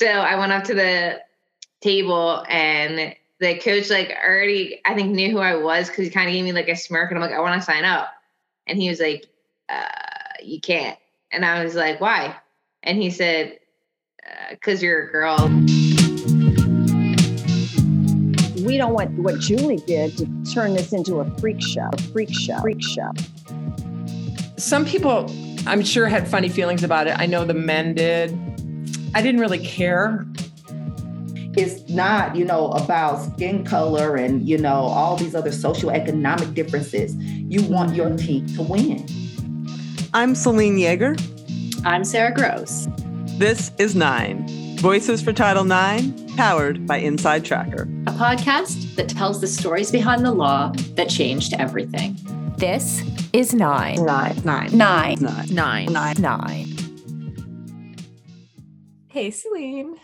So I went up to the table and the coach like already I think knew who I was because he kind of gave me like a smirk and I'm like, I want to sign up. And he was like, uh, you can't. And I was like, why? And he said, because uh, you're a girl. We don't want what Julie did to turn this into a freak show, freak show, freak show. Some people, I'm sure, had funny feelings about it. I know the men did. I didn't really care. It's not, you know, about skin color and, you know, all these other socioeconomic differences. You want your team to win. I'm Selene Yeager. I'm Sarah Gross. This is Nine Voices for Title IX, powered by Inside Tracker, a podcast that tells the stories behind the law that changed everything. This is Nine. Nine. Nine. Nine. Nine. Nine. Nine. Nine. Hey, Selene.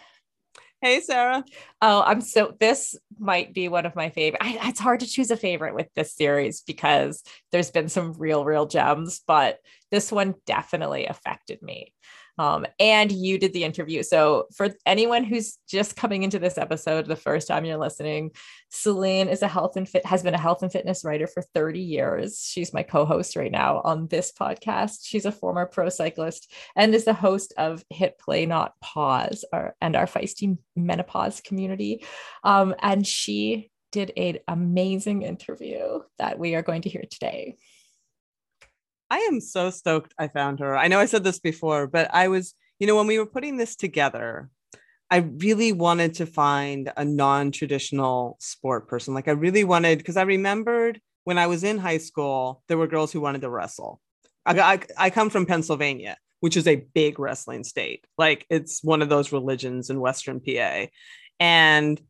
Hey, Sarah. Oh, I'm so. This might be one of my favorite. I, it's hard to choose a favorite with this series because there's been some real, real gems, but this one definitely affected me. Um, and you did the interview. So, for anyone who's just coming into this episode the first time you're listening, Selene is a health and fit has been a health and fitness writer for 30 years. She's my co-host right now on this podcast. She's a former pro cyclist and is the host of Hit Play Not Pause, our, and our feisty menopause community. Um, and she did an amazing interview that we are going to hear today. I am so stoked I found her. I know I said this before, but I was, you know, when we were putting this together, I really wanted to find a non traditional sport person. Like, I really wanted, because I remembered when I was in high school, there were girls who wanted to wrestle. I, I, I come from Pennsylvania, which is a big wrestling state. Like, it's one of those religions in Western PA. And,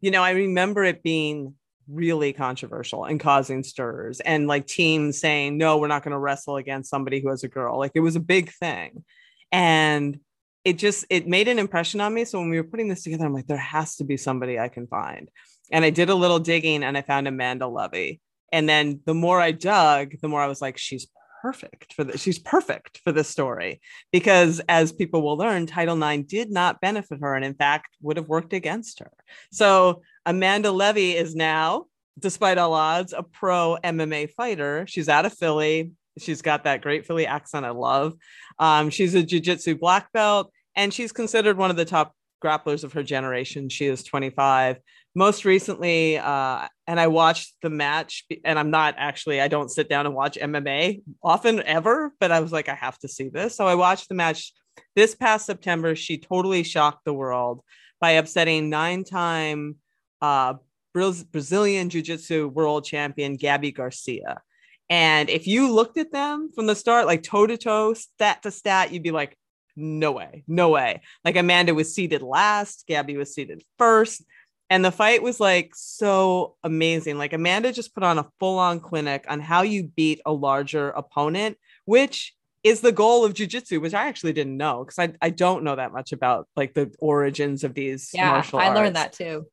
you know, I remember it being really controversial and causing stirs and like teams saying no we're not going to wrestle against somebody who has a girl. Like it was a big thing. And it just it made an impression on me. So when we were putting this together i'm like there has to be somebody i can find. And i did a little digging and i found amanda leve and then the more i dug the more i was like she's perfect for this she's perfect for this story. Because as people will learn title ix did not benefit her and in fact would have worked against her. So Amanda Leve is now, despite all odds, a pro MMA fighter. She's out of Philly. She's got that great Philly accent I love. Um, she's a jiu-jitsu black belt, and she's considered one of the top grapplers of her generation. She is 25. Most recently, uh, and I watched the match, and I'm not actually, I don't sit down and watch MMA often ever, but I was like, I have to see this. So I watched the match this past September. She totally shocked the world by upsetting nine time uh, Brazilian Jiu Jitsu world champion Gabi Garcia. And if you looked at them from the start, like toe to toe, stat to stat, you'd be like, no way, no way. Like Amanda was seated last, Gabi was seated first. And the fight was like so amazing. Like Amanda just put on a full on clinic on how you beat a larger opponent, which is the goal of jujitsu, which I actually didn't know because I, I don't know that much about like the origins of these yeah, martial I arts. learned that too.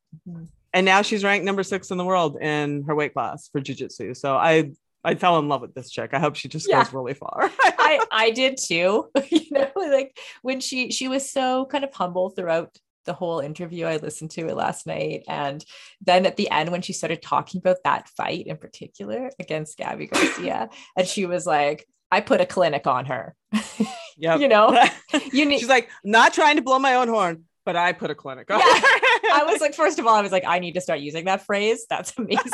And now she's ranked number six in the world in her weight class for jiu-jitsu so i i fell in love with this chick i hope she just yeah. goes really far i i did too you know like when she she was so kind of humble throughout the whole interview i listened to it last night and then at the end when she started talking about that fight in particular against gabi garcia and she was like I put a clinic on her. Yeah, you know, you need. She's like, not trying to blow my own horn, but I put a clinic on. Yeah. I was like, first of all, I was like, I need to start using that phrase. That's amazing.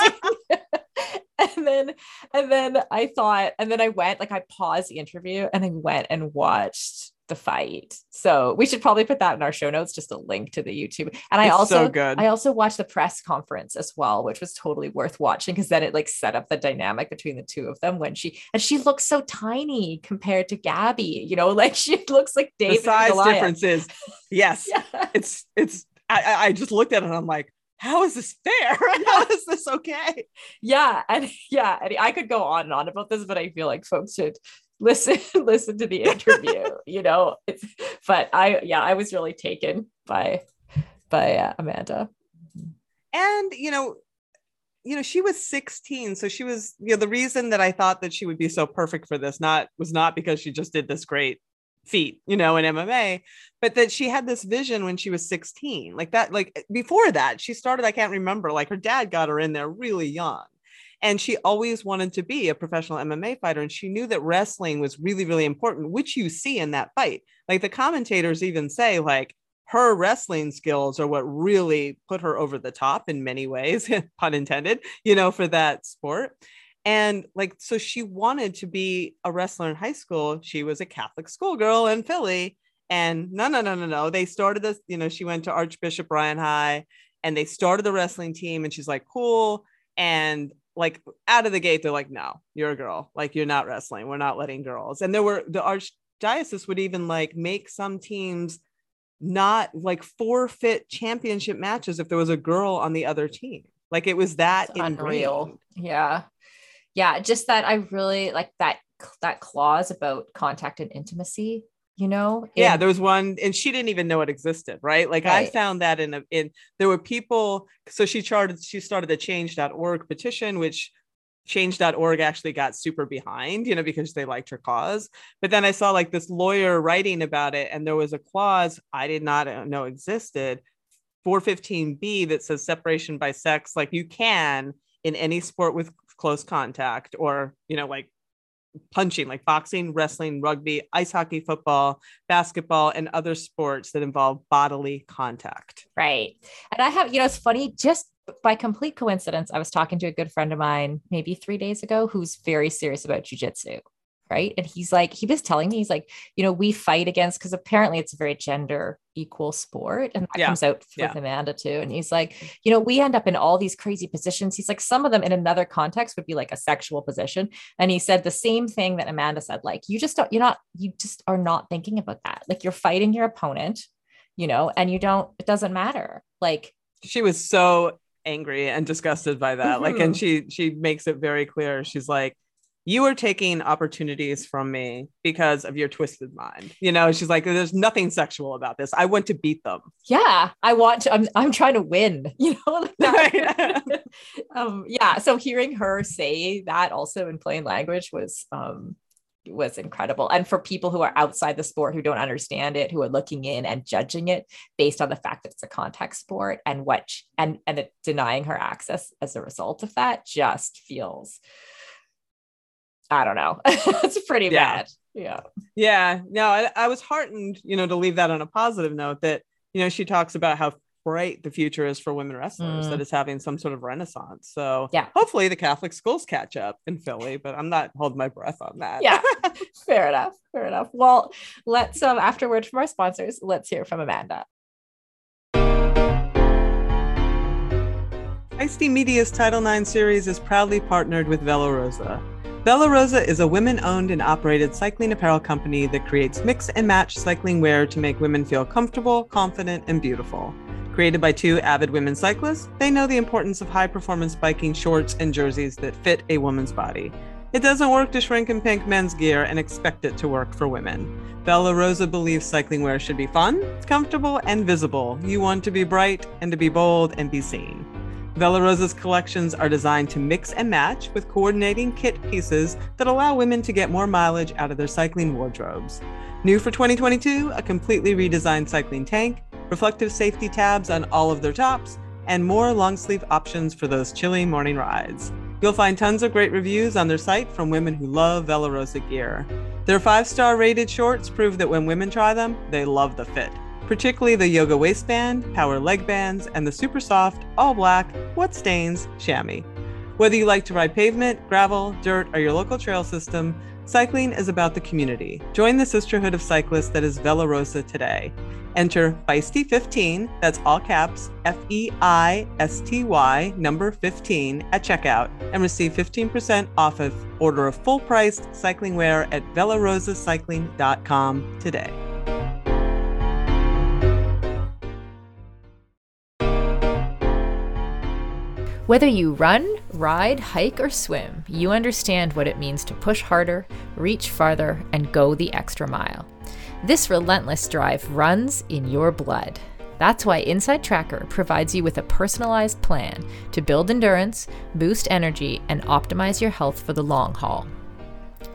and then, and then I thought, and then I went, like, I paused the interview and I went and watched the fight. So we should probably put that in our show notes, just a link to the YouTube. And I it's also, so good. I also watched the press conference as well, which was totally worth watching because then it like set up the dynamic between the two of them when she and she looks so tiny compared to Gabi. You know, like she looks like David. The size difference is yes, yeah. it's it's. I, I just looked at it and I'm like, how is this fair? how is this okay? Yeah, and yeah, and I could go on and on about this, but I feel like folks should listen listen to the interview you know it's, but i yeah i was really taken by by uh, amanda and you know you know she was 16 so she was you know the reason that i thought that she would be so perfect for this not was not because she just did this great feat, you know, in MMA, but that she had this vision when she was 16. Like that, like eh, before that, she started, I can't remember, like her dad got her in there really young. And she always wanted to be a professional MMA fighter. And she knew that wrestling was really, really important, which you see in that fight. Like the commentators even say, like, her wrestling skills are what really put her over the top in many ways, pun intended, you know, for that sport. And like, so she wanted to be a wrestler in high school. She was a Catholic schoolgirl in Philly. And no, no, no, no, no. They started this, you know, she went to Archbishop Ryan High and they started the wrestling team. And she's like, cool. And like out of the gate, they're like, no, you're a girl. Like, you're not wrestling. We're not letting girls. And there were the archdiocese would even like make some teams not like forfeit championship matches if there was a girl on the other team. Like it was that unreal. Yeah yeah just that i really like that that clause about contact and intimacy you know yeah there was one and she didn't even know it existed right like right. i found that in a in there were people so she charted she started the change.org petition which change.org actually got super behind you know because they liked her cause but then i saw like this lawyer writing about it and there was a clause i did not know existed 415b that says separation by sex like you can in any sport with close contact or you know like punching like boxing wrestling rugby ice hockey football basketball and other sports that involve bodily contact. Right. And i have you know it's funny just by complete coincidence i was talking to a good friend of mine maybe three days ago who's very serious about jujitsu right? And he's like he was telling me he's like you know we fight against because apparently it's a very gender equal sport and that yeah. comes out with yeah. amanda too. And he's like you know we end up in all these crazy positions. He's like some of them in another context would be like a sexual position. And he said the same thing that amanda said like you just don't you're not you just are not thinking about that. Like you're fighting your opponent you know and you don't it doesn't matter. Like she was so angry and disgusted by that. Mm-hmm. like and she she makes it very clear. She's like you are taking opportunities from me because of your twisted mind. You know, she's like, there's nothing sexual about this. I want to beat them. Yeah. I want to, I'm, I'm trying to win, you know? um, yeah. So hearing her say that also in plain language was, um, was incredible. And for people who are outside the sport who don't understand it, who are looking in and judging it based on the fact that it's a contact sport and what, and, and it, denying her access as a result of that just feels, I don't know. it's pretty yeah. bad. Yeah. Yeah. No, I, I was heartened, you know, to leave that on a positive note that, you know, she talks about how bright the future is for women wrestlers, mm. that it's having some sort of renaissance. So yeah, hopefully the Catholic schools catch up in Philly, but I'm not holding my breath on that. Yeah, fair enough. Fair enough. Well, let's um afterward from our sponsors, let's hear from Amanda. Feisty Media's Title IX series is proudly partnered with Vela Rosa. Vela Rosa is a women owned and operated cycling apparel company that creates mix and match cycling wear to make women feel comfortable, confident, and beautiful. Created by two avid women cyclists, they know the importance of high performance biking shorts and jerseys that fit a woman's body. It doesn't work to shrink and pink men's gear and expect it to work for women. Vela Rosa believes cycling wear should be fun, comfortable, and visible. You want to be bright and to be bold and be seen. Vela Rosa's collections are designed to mix and match with coordinating kit pieces that allow women to get more mileage out of their cycling wardrobes. New for 2022, a completely redesigned cycling tank, reflective safety tabs on all of their tops, and more long sleeve options for those chilly morning rides. You'll find tons of great reviews on their site from women who love Vela Rosa gear. Their five star rated shorts prove that when women try them, they love the fit particularly the yoga waistband, power leg bands, and the super soft, all black, what stains chamois. Whether you like to ride pavement, gravel, dirt, or your local trail system, cycling is about the community. Join the sisterhood of cyclists that is Vela Rosa today. Enter Feisty15, that's all caps, F E I S T Y, number 15, at checkout and receive 15% off of order of full priced cycling wear at velarosacycling.com today. Whether you run, ride, hike, or swim, you understand what it means to push harder, reach farther, and go the extra mile. This relentless drive runs in your blood. That's why Inside Tracker provides you with a personalized plan to build endurance, boost energy, and optimize your health for the long haul.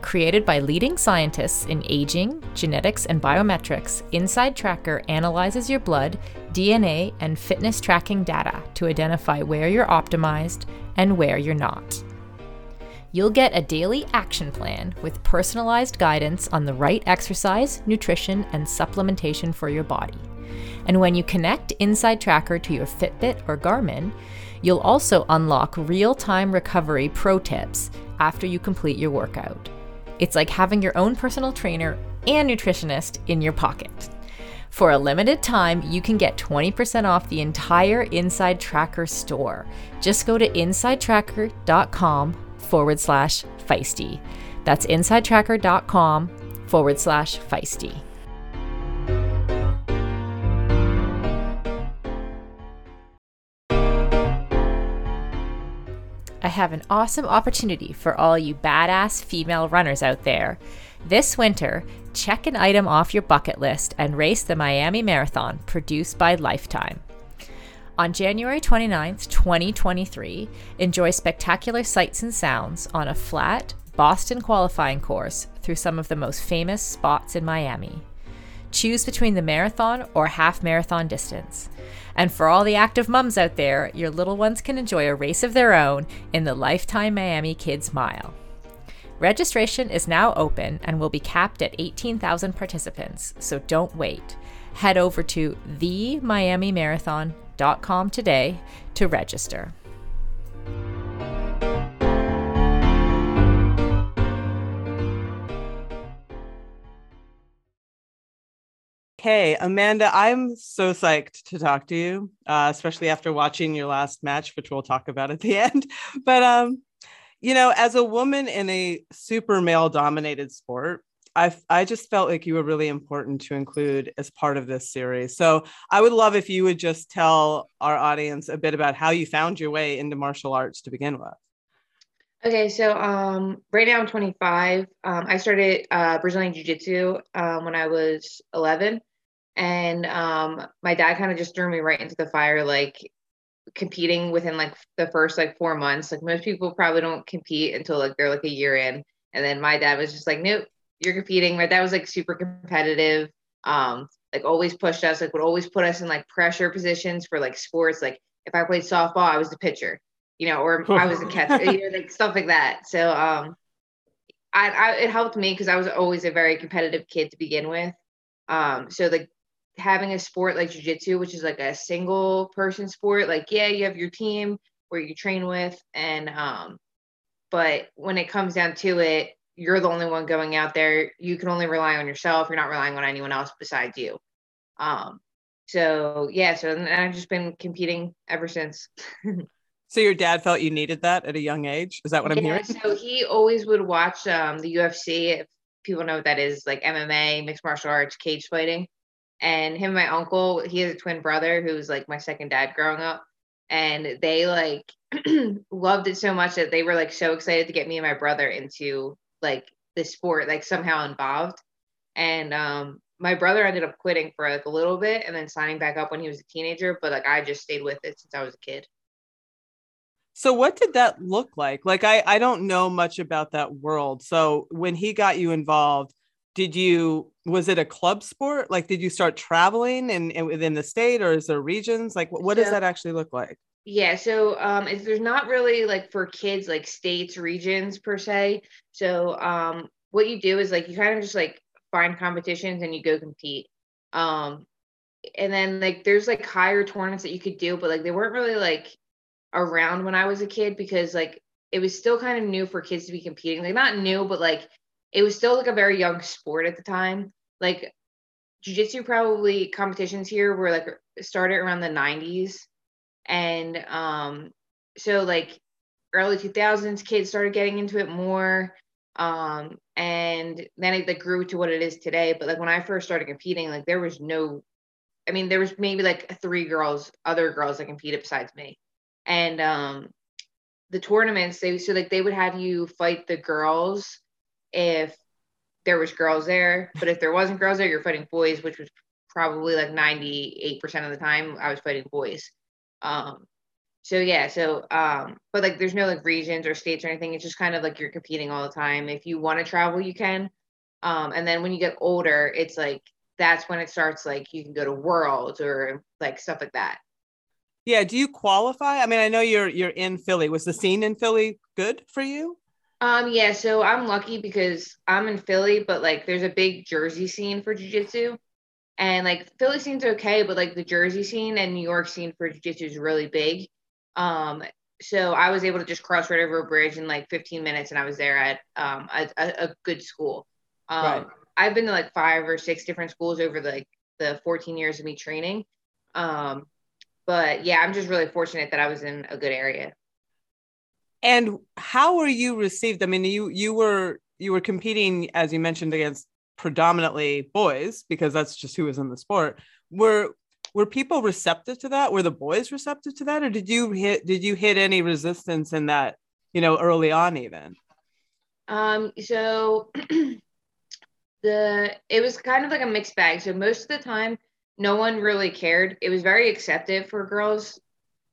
Created by leading scientists in aging, genetics, and biometrics, Inside Tracker analyzes your blood, DNA, and fitness tracking data to identify where you're optimized and where you're not. You'll get a daily action plan with personalized guidance on the right exercise, nutrition, and supplementation for your body. And when you connect Inside Tracker to your Fitbit or Garmin, you'll also unlock real time recovery pro tips after you complete your workout. It's like having your own personal trainer and nutritionist in your pocket. For a limited time, you can get 20% off the entire Inside Tracker store. Just go to insidetracker.com forward slash feisty. That's insidetracker.com forward slash feisty. I have an awesome opportunity for all you badass female runners out there. This winter, check an item off your bucket list and race the Miami Marathon produced by Lifetime. On January 29th, 2023, enjoy spectacular sights and sounds on a flat, Boston qualifying course through some of the most famous spots in Miami. Choose between the marathon or half marathon distance. And for all the active mums out there, your little ones can enjoy a race of their own in the Lifetime Miami Kids Mile. Registration is now open and will be capped at 18,000 participants, so don't wait. Head over to themiamimarathon.com today to register. Okay, Amanda, I'm so psyched to talk to you, uh, especially after watching your last match, which we'll talk about at the end. But um, you know, as a woman in a super male dominated sport, I I just felt like you were really important to include as part of this series. So I would love if you would just tell our audience a bit about how you found your way into martial arts to begin with. Okay, so um, right now I'm 25. Um, I started uh, Brazilian Jiu Jitsu um, when I was 11, and um, my dad kind of just threw me right into the fire, like competing within like the first like four months. Like most people probably don't compete until like they're like a year in, and then my dad was just like, "Nope, you're competing." My dad was like super competitive, um, like always pushed us, like would always put us in like pressure positions for like sports. Like if I played softball, I was the pitcher you know, or I was a catcher, you know, like stuff like that. So um, I, I it helped me because I was always a very competitive kid to begin with. Um, so like having a sport like jujitsu, which is like a single person sport, like yeah, you have your team where you train with, and um, but when it comes down to it, you're the only one going out there. You can only rely on yourself. You're not relying on anyone else besides you. Um, so yeah, so I've just been competing ever since. So your dad felt you needed that at a young age? Is that what I'm yeah, hearing? So he always would watch um, the UFC. If people know what that is, like MMA, mixed martial arts, cage fighting. And him and my uncle, he has a twin brother who's like my second dad growing up. And they like loved it so much that they were like so excited to get me and my brother into like the sport, like somehow involved. And um, my brother ended up quitting for like a little bit and then signing back up when he was a teenager. But like I just stayed with it since I was a kid. So what did that look like? Like I I don't know much about that world. So when he got you involved, did you was it a club sport? Like did you start traveling and in, in, within the state or is there regions? Like what, what so, does that actually look like? Yeah, so um it's, there's not really like for kids like states, regions per se. So um what you do is like you kind of just like find competitions and you go compete. Um and then like there's like higher tournaments that you could do, but like they weren't really like around when I was a kid because like it was still kind of new for kids to be competing. Like not new, but like it was still like a very young sport at the time. Like jiu-jitsu probably competitions here were like started around the 90s and um so like early 2000s kids started getting into it more. Um and then it like, grew to what it is today. But like when i first started competing like there was no i mean there was maybe like three girls other girls that competed besides me. And um the tournaments they so like they would have you fight the girls if there was girls there but if there wasn't girls there you're fighting boys which was probably like 98% of the time i was fighting boys um so yeah, so um, but like there's no like regions or states or anything. It's just kind of like you're competing all the time. If you want to travel, you can. Um, and then when you get older, it's like that's when it starts like you can go to worlds or like stuff like that. Yeah. Do you qualify? I mean, I know you're you're in Philly. Was the scene in Philly good for you? Um, yeah, so I'm lucky because I'm in Philly, but like there's a big Jersey scene for jujitsu. And like Philly scene's okay, but like the Jersey scene and New York scene for jujitsu is really big. Um, so I was able to just cross right over a bridge in like 15 minutes, and I was there at um, a, a, good school. Um, right. I've been to like five or six different schools over the, like the 14 years of me training. Um, but yeah, I'm just really fortunate that I was in a good area. And how were you received? I mean, you you were you were competing, as you mentioned, against predominantly boys because that's just who was in the sport. Were were people receptive to that? Were the boys receptive to that, or did you hit did you hit any resistance in that? You know, early on, even. Um. So the it was kind of like a mixed bag. So most of the time, no one really cared. It was very accepted for girls,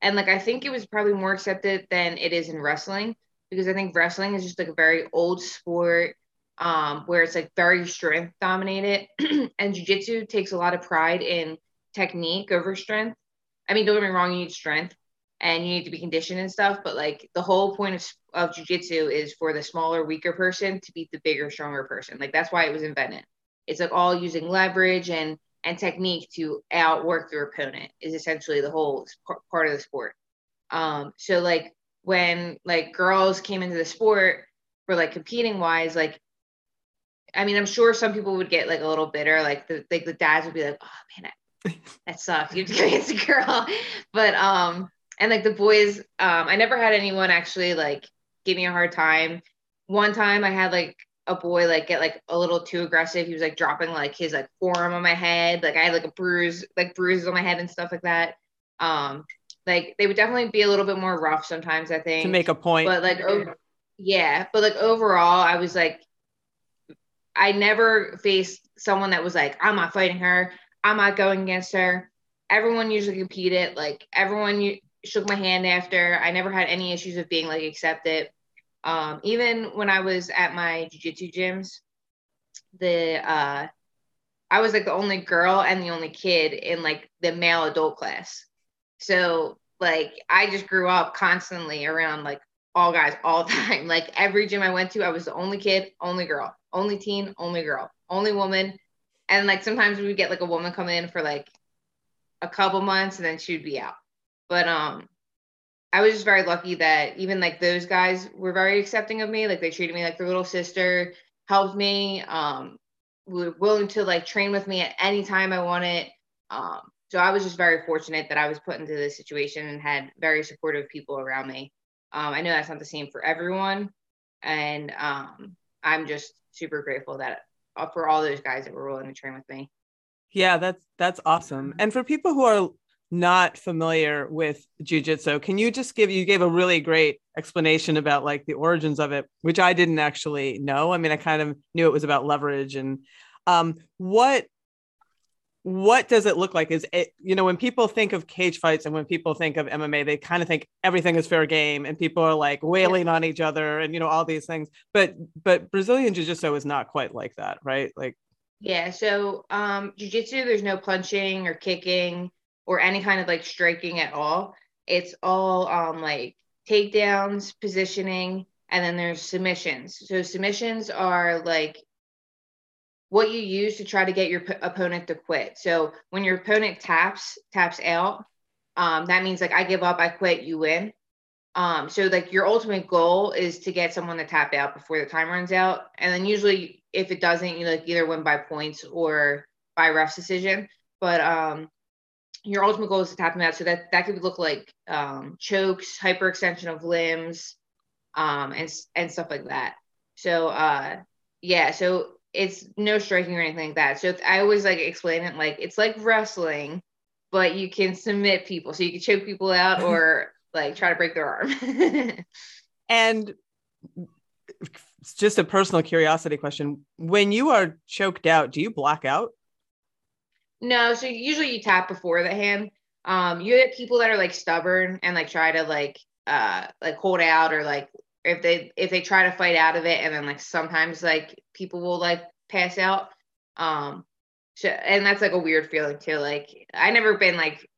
and like I think it was probably more accepted than it is in wrestling because I think wrestling is just like a very old sport um, where it's like very strength dominated, and jujitsu takes a lot of pride in technique over strength. I mean, don't get me wrong, you need strength and you need to be conditioned and stuff, but like the whole point of, of jujitsu is for the smaller, weaker person to beat the bigger, stronger person. Like that's why it was invented. It's like all using leverage and and technique to outwork your opponent is essentially the whole part of the sport. Um, so like when like girls came into the sport for like competing wise, like I mean, I'm sure some people would get like a little bitter, like the like the dads would be like, oh man, that sucks. You have to go against a girl. But um, and like the boys, um, I never had anyone actually like give me a hard time. One time I had like a boy like get like a little too aggressive. He was like dropping like his like forearm on my head. Like I had like a bruise, like bruises on my head and stuff like that. Um, like they would definitely be a little bit more rough sometimes, I think. To make a point. But like oh yeah, but like overall, I was like I never faced someone that was like, I'm not fighting her. I'm not going against her. Everyone usually competed. Like everyone shook my hand after. I never had any issues of being like accepted. Um, even when I was at my jiu-jitsu gyms, the uh, I was like the only girl and the only kid in like the male adult class. So like I just grew up constantly around like all guys all the time. Like every gym I went to, I was the only kid, only girl, only teen, only girl, only woman and like sometimes we would get like a woman come in for like a couple months and then she would be out but um i was just very lucky that even like those guys were very accepting of me like they treated me like their little sister helped me um were willing to like train with me at any time i wanted um so i was just very fortunate that i was put into this situation and had very supportive people around me um i know that's not the same for everyone and um i'm just super grateful that uh, for all those guys that were willing to train with me. Yeah, that's that's awesome. And for people who are not familiar with jujitsu, can you just give you gave a really great explanation about like the origins of it, which I didn't actually know. I mean, I kind of knew it was about leverage and um, what what does it look like? Is it you know when people think of cage fights and when people think of mma they kind of think everything is fair game and people are like wailing yeah. on each other and you know all these things. But but brazilian jiu-jitsu is not quite like that right? Like yeah so um jiu-jitsu there's no punching or kicking or any kind of like striking at all it's all um like takedowns positioning and then there's submissions so submissions are like what you use to try to get your p- opponent to quit. So when your opponent taps taps out, um, that means like I give up, I quit, you win. Um, so like your ultimate goal is to get someone to tap out before the time runs out, and then usually if it doesn't, you like either win by points or by ref's decision. But um, your ultimate goal is to tap them out. So that that could look like um, chokes, hyperextension of limbs, um, and and stuff like that. So uh, yeah, so it's no striking or anything like that. So I always like explain it like it's like wrestling, but you can submit people. So you can choke people out or like try to break their arm. and just a personal curiosity question. When you are choked out, do you black out? No, so usually you tap before the hand. um, you get people that are like stubborn and like try to like uh like hold out or like if they if they try to fight out of it and then like sometimes like people will like pass out. Um, so, and that's like a weird feeling too. Like I never been like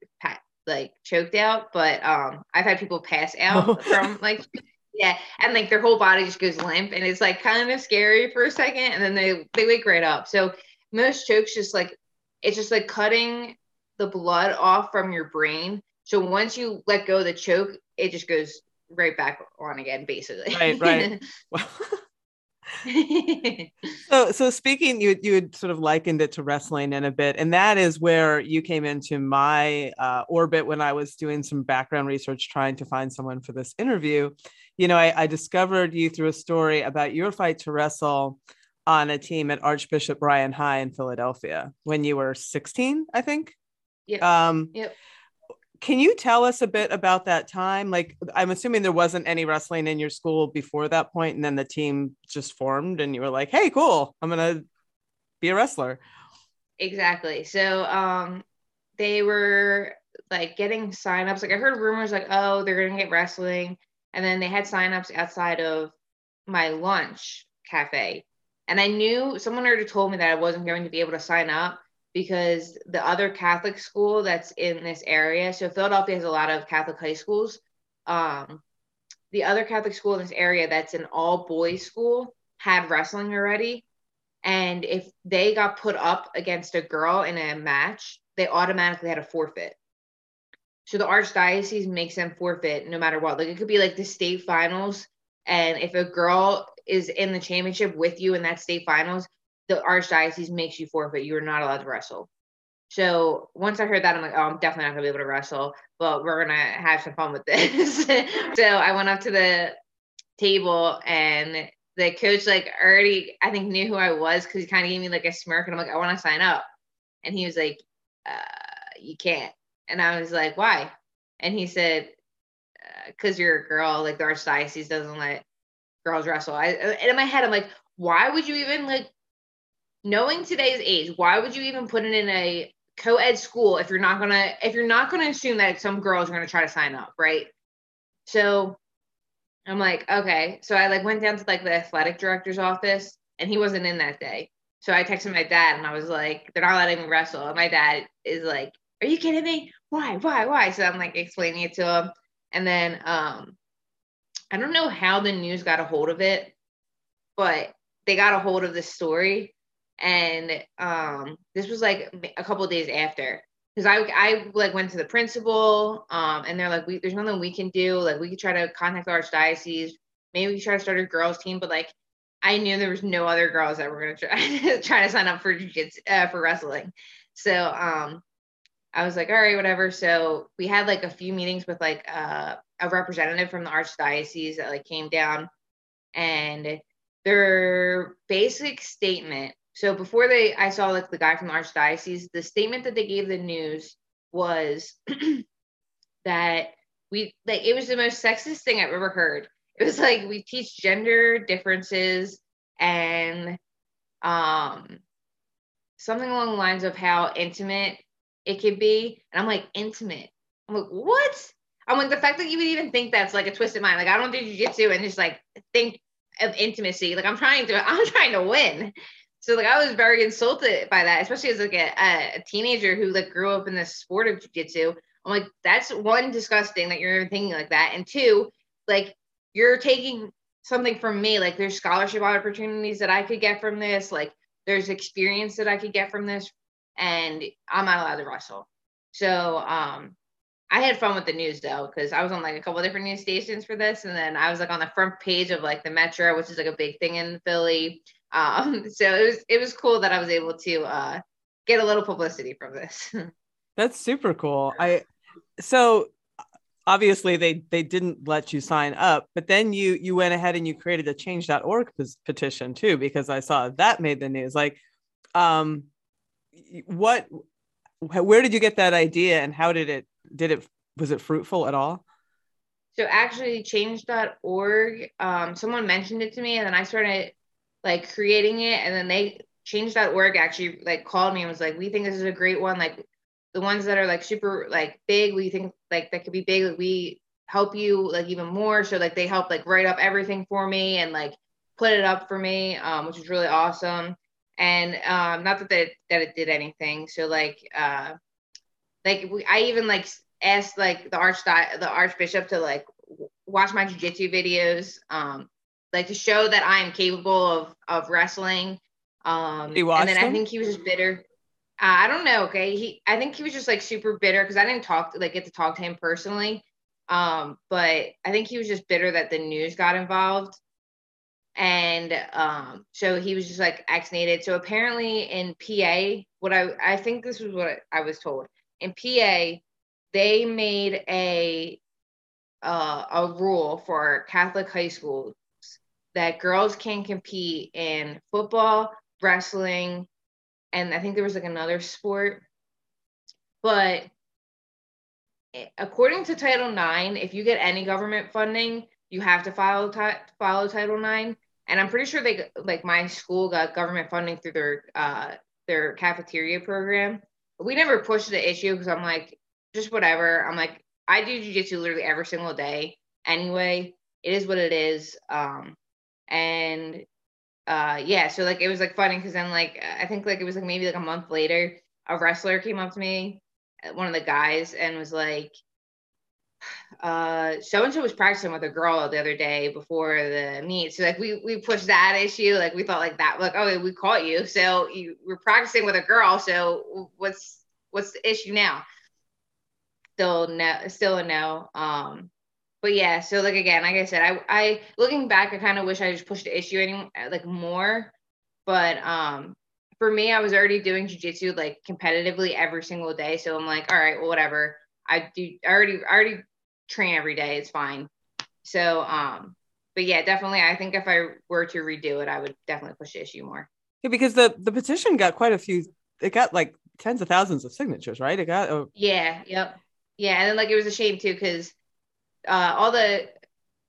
like choked out, but um, I've had people pass out from like yeah, and like their whole body just goes limp, and it's like kind of scary for a second, and then they they wake right up. So most chokes just like it's just like cutting the blood off from your brain. So once you let go of the choke, it just goes right back on again, basically. Right, right. so so speaking you you had sort of likened it to wrestling in a bit and that is where you came into my uh, orbit when i was doing some background research trying to find someone for this interview you know I, I discovered you through a story about your fight to wrestle on a team at archbishop ryan high in philadelphia when you were 16 i think yeah um yep can you tell us a bit about that time? Like, I'm assuming there wasn't any wrestling in your school before that point, and then the team just formed, and you were like, "Hey, cool, I'm gonna be a wrestler." Exactly. So, um, they were like getting signups. Like, I heard rumors like, "Oh, they're gonna get wrestling," and then they had signups outside of my lunch cafe, and I knew someone already told me that I wasn't going to be able to sign up because the other Catholic school that's in this area, so Philadelphia has a lot of Catholic high schools. Um, the other Catholic school in this area that's an all boys school had wrestling already. And if they got put up against a girl in a match, they automatically had a forfeit. So the archdiocese makes them forfeit no matter what. Like it could be like the state finals. And if a girl is in the championship with you in that state finals, the archdiocese makes you forfeit. You are not allowed to wrestle. So once I heard that, I'm like, oh, I'm definitely not gonna be able to wrestle, but we're gonna have some fun with this. so I went up to the table and the coach like already I think knew who I was because he kind of gave me like a smirk and I'm like, I want to sign up. And he was like, uh, you can't. And I was like, why? And he said, because you're a girl, like the archdiocese doesn't let girls wrestle. I and in my head, I'm like, why would you even like knowing today's age, why would you even put it in a co-ed school if you're not gonna if you're not gonna assume that some girls are gonna try to sign up, right? So I'm like, okay. So I like went down to like the athletic director's office and he wasn't in that day. So I texted my dad and I was like, they're not letting me wrestle. And my dad is like, Are you kidding me? Why? Why? Why? So I'm like explaining it to him. And then um I don't know how the news got a hold of it, but they got a hold of the story. And um, this was like a couple days after. Because I I like went to the principal um, and they're like we, there's nothing we can do. Like we could try to contact the archdiocese. Maybe we could try to start a girls team. But like I knew there was no other girls that were gonna try try to sign up for jiu uh, for wrestling. So um I was like all right whatever so we had like a few meetings with like uh, a representative from the archdiocese that like came down and their basic statement so before they, I saw like the guy from the archdiocese. The statement that they gave the news was that we like it was the most sexist thing I've ever heard. It was like we teach gender differences and um something along the lines of how intimate it could be. And I'm like, intimate. I'm like, what? I'm like, the fact that you would even think that's like a twisted mind. Like, I don't do jujitsu and just like think of intimacy. Like, I'm trying to, I'm trying to win. So like I was very insulted by that, especially as like a, a teenager who like grew up in the sport of jiu-jitsu. I'm like, that's one disgusting that you're even thinking like that. And two, like you're taking something from me. Like there's scholarship opportunities that I could get from this. Like there's experience that I could get from this. And I'm not allowed to wrestle. So um I had fun with the news though, because I was on like a couple different news stations for this. And then I was like on the front page of like the Metro, which is like a big thing in Philly. Um, so it was it was cool that I was able to uh, get a little publicity from this. That's super cool. I so obviously they they didn't let you sign up, but then you you went ahead and you created a change.org petition too because I saw that made the news. Like, um, what where did you get that idea and how did it did it was it fruitful at all? So actually change.org, um, someone mentioned it to me and then I started like creating it and then they change.org actually like called me and was like we think this is a great one like the ones that are like super like big, we think like that could be big. Like, we help you like even more. So like they help like write up everything for me and like put it up for me, um, which was really awesome. And um, not that they, that it did anything. So like uh, like we, I even like asked like the arch the archbishop to like watch my jiu-jitsu videos um like to show that I am capable of of wrestling. Um He and watched then I think he was just bitter. Uh, I don't know, okay? He I think he was just like super bitter because I didn't talk like get to talk to him personally. Um, but I think he was just bitter that the news got involved. And um, so he was just like vaccinated. So apparently in PA, what I I think this was what I was told. In PA, they made a uh, a rule for Catholic high schools that girls can compete in football, wrestling, and I think there was like another sport. But eh, according to Title IX, if you get any government funding, you have to follow ti- follow Title IX. And I'm pretty sure they like my school got government funding through their uh, their cafeteria program. We never pushed the issue because I'm like, just whatever. I'm like, I do jujitsu literally every single day anyway. It is what it is. Um, and uh, yeah, so like it was like funny because then like I think like it was like maybe like a month later, a wrestler came up to me, uh, one of the guys, and was like, uh, so and so was practicing with a girl the other day before the meet. So like we we pushed that issue, like we thought like that, like oh we caught you, so you were practicing with a girl, so what's what's the issue now? Still no, still a no. Um, but yeah, so like again, like I said, I I looking back, I kind of wish I just pushed the issue any like more, but um. For me, I was already doing jujitsu like competitively every single day. So I'm like, all right, well, whatever. I do I already I already train every day. It's fine. So um, but yeah, definitely. I think if I were to redo it, I would definitely push the issue more. Yeah, because the the petition got quite a few. It got like tens of thousands of signatures, right? It got oh, Yeah. Yep. Yeah, and then like it was a shame too because uh, all the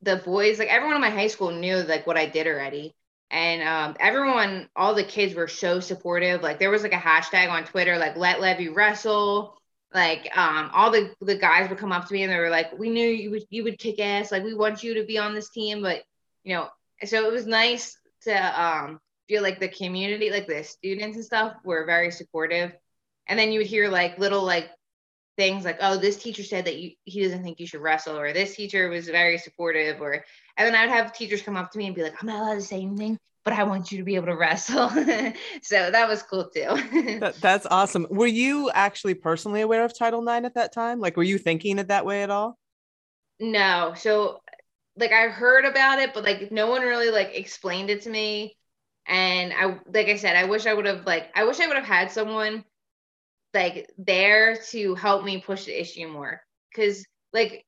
the boys, like everyone in my high school knew like what I did already. And um, everyone, all the kids were so supportive. Like there was like a hashtag on Twitter, like let Leve wrestle. Like um, all the the guys would come up to me and they were like, "We knew you would you would kick ass. Like we want you to be on this team." But you know, so it was nice to um, feel like the community, like the students and stuff, were very supportive. And then you would hear like little like things like, "Oh, this teacher said that you, he doesn't think you should wrestle," or "This teacher was very supportive," or and then I'd have teachers come up to me and be like, "I'm not allowed to say anything, but I want you to be able to wrestle." so that was cool too. that, that's awesome. Were you actually personally aware of Title IX at that time? Like, were you thinking it that way at all? no, so like I heard about it, but like no one really like explained it to me. And I, like I said, I wish I would have like I wish I would have had someone like there to help me push the issue more. Cause like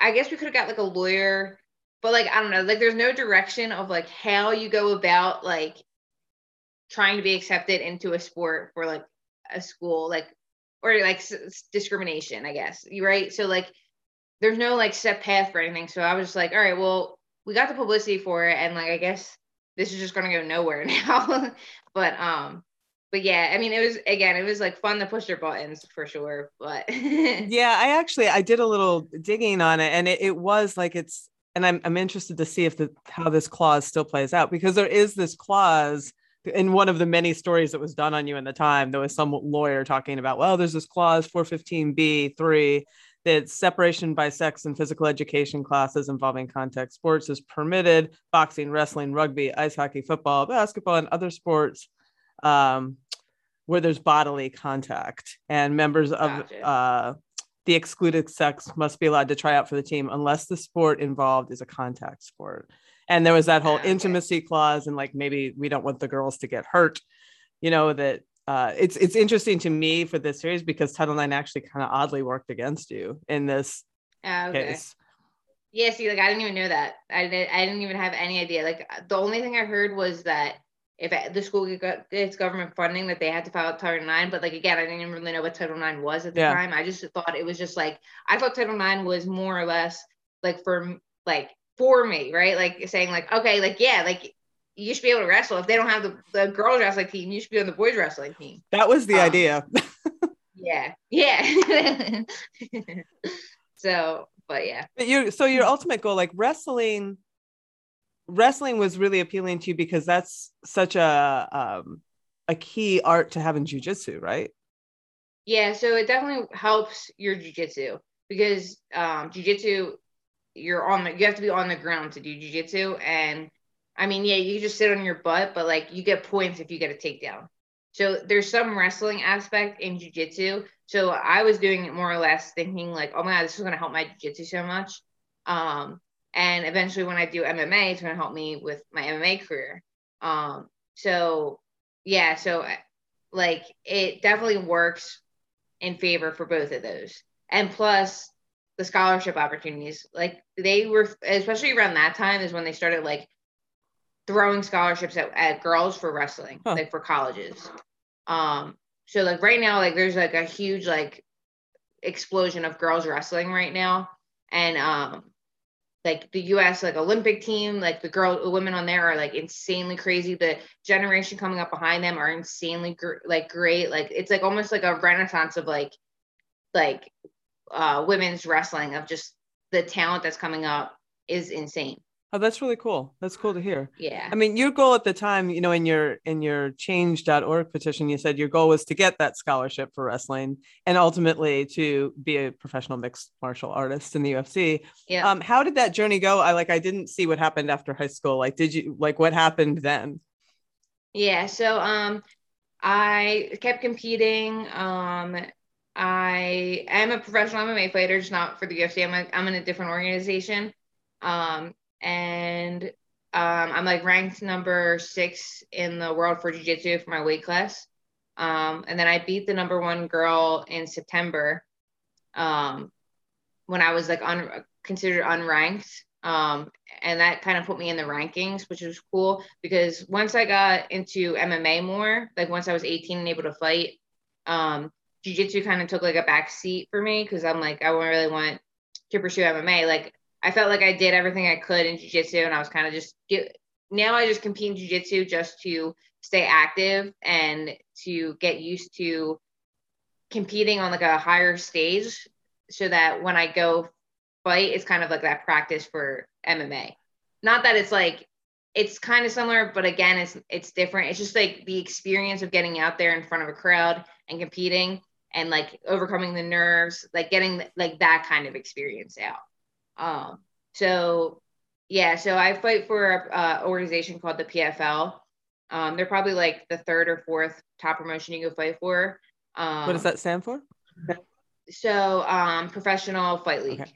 I guess we could have got like a lawyer, but like I don't know, like there's no direction of like how you go about like trying to be accepted into a sport for like a school, like or like s- discrimination, I guess. You right? So like there's no like set path for anything. So I was just like, all right, well, we got the publicity for it, and like I guess this is just gonna go nowhere now. but um, but yeah, I mean, it was again, it was like fun to push their buttons for sure. But Yeah, I actually I did a little digging on it, and it, it was like it's. And I'm I'm interested to see if the how this clause still plays out because there is this clause in one of the many stories that was done on you in the time. There was some lawyer talking about, well, there's this clause 415b three that separation by sex and physical education classes involving contact sports is permitted. Boxing, wrestling, rugby, ice hockey, football, basketball, and other sports um, where there's bodily contact, and members of Gotcha. uh, the excluded sex must be allowed to try out for the team unless the sport involved is a contact sport. And there was that whole okay. intimacy clause, and like maybe we don't want the girls to get hurt. You know that uh, it's it's interesting to me for this series because Title IX actually kind of oddly worked against you in this Ah, okay. case. Yeah, see, like I didn't even know that. I didn't. I didn't even have any idea. Like the only thing I heard was that if the school got gets government funding, that they had to file Title IX. But like again, I didn't even really know what Title IX was at the Yeah. time. I just thought it was just like I thought Title IX was more or less like for like for me, right? Like saying like okay, like yeah, like you should be able to wrestle. If they don't have the, the girls wrestling team, you should be on the boys wrestling team. That was the Um, idea. Yeah. Yeah. so, but yeah. But you so your ultimate goal, like wrestling, wrestling was really appealing to you because that's such a um a key art to have in jujitsu, right? Yeah, so it definitely helps your jujitsu because um jujitsu, you're on the you have to be on the ground to do jujitsu. And I mean, yeah, you just sit on your butt, but like you get points if you get a takedown. So there's some wrestling aspect in jujitsu. So I was doing it more or less thinking like, oh my god, this is gonna help my jujitsu so much. Um, and eventually when I do MMA, it's gonna help me with my MMA career. Um, so yeah, so like it definitely works in favor for both of those. And plus the scholarship opportunities, like they were especially around that time is when they started like throwing scholarships at, at girls for wrestling, Huh. like for colleges. Um, so like right now, like there's like a huge like explosion of girls wrestling right now. And um like the US like Olympic team, like the girl the women on there are like insanely crazy. The generation coming up behind them are insanely gr- like great. Like it's like almost like a renaissance of like like uh women's wrestling of just the talent that's coming up is insane. Oh, that's really cool. That's cool to hear. Yeah. I mean, your goal at the time, you know, in your in your change.org petition, you said your goal was to get that scholarship for wrestling and ultimately to be a professional mixed martial artist in the UFC. Yeah. Um, how did that journey go? I like I didn't see what happened after high school. Like, did you like what happened then? Yeah, so um I kept competing. Um I am a professional MMA fighter, just not for the UFC. I'm a, I'm in a different organization. Um and um I'm like ranked number 6 in the world for jiu-jitsu for my weight class. Um and then I beat the number 1 girl in September. Um when I was like un- considered unranked. Um, and that kind of put me in the rankings, which was cool because once I got into MMA more, like once I was 18 and able to fight, um, jiu-jitsu kind of took like a back seat for me because I'm like, I really want to pursue MMA. Like I felt like I did everything I could in jiu-jitsu and I was kind of just get, now I just compete in jiu-jitsu just to stay active and to get used to competing on like a higher stage so that when I go fight, it's kind of like that practice for MMA. Not that it's like it's kind of similar, but again, it's it's different. It's just like the experience of getting out there in front of a crowd and competing and like overcoming the nerves, like getting like that kind of experience out. Um, so yeah, so I fight for a uh, organization called the PFL. Um, they're probably like the third or fourth top promotion you go fight for. Um, what does that stand for? so um professional fight league Okay.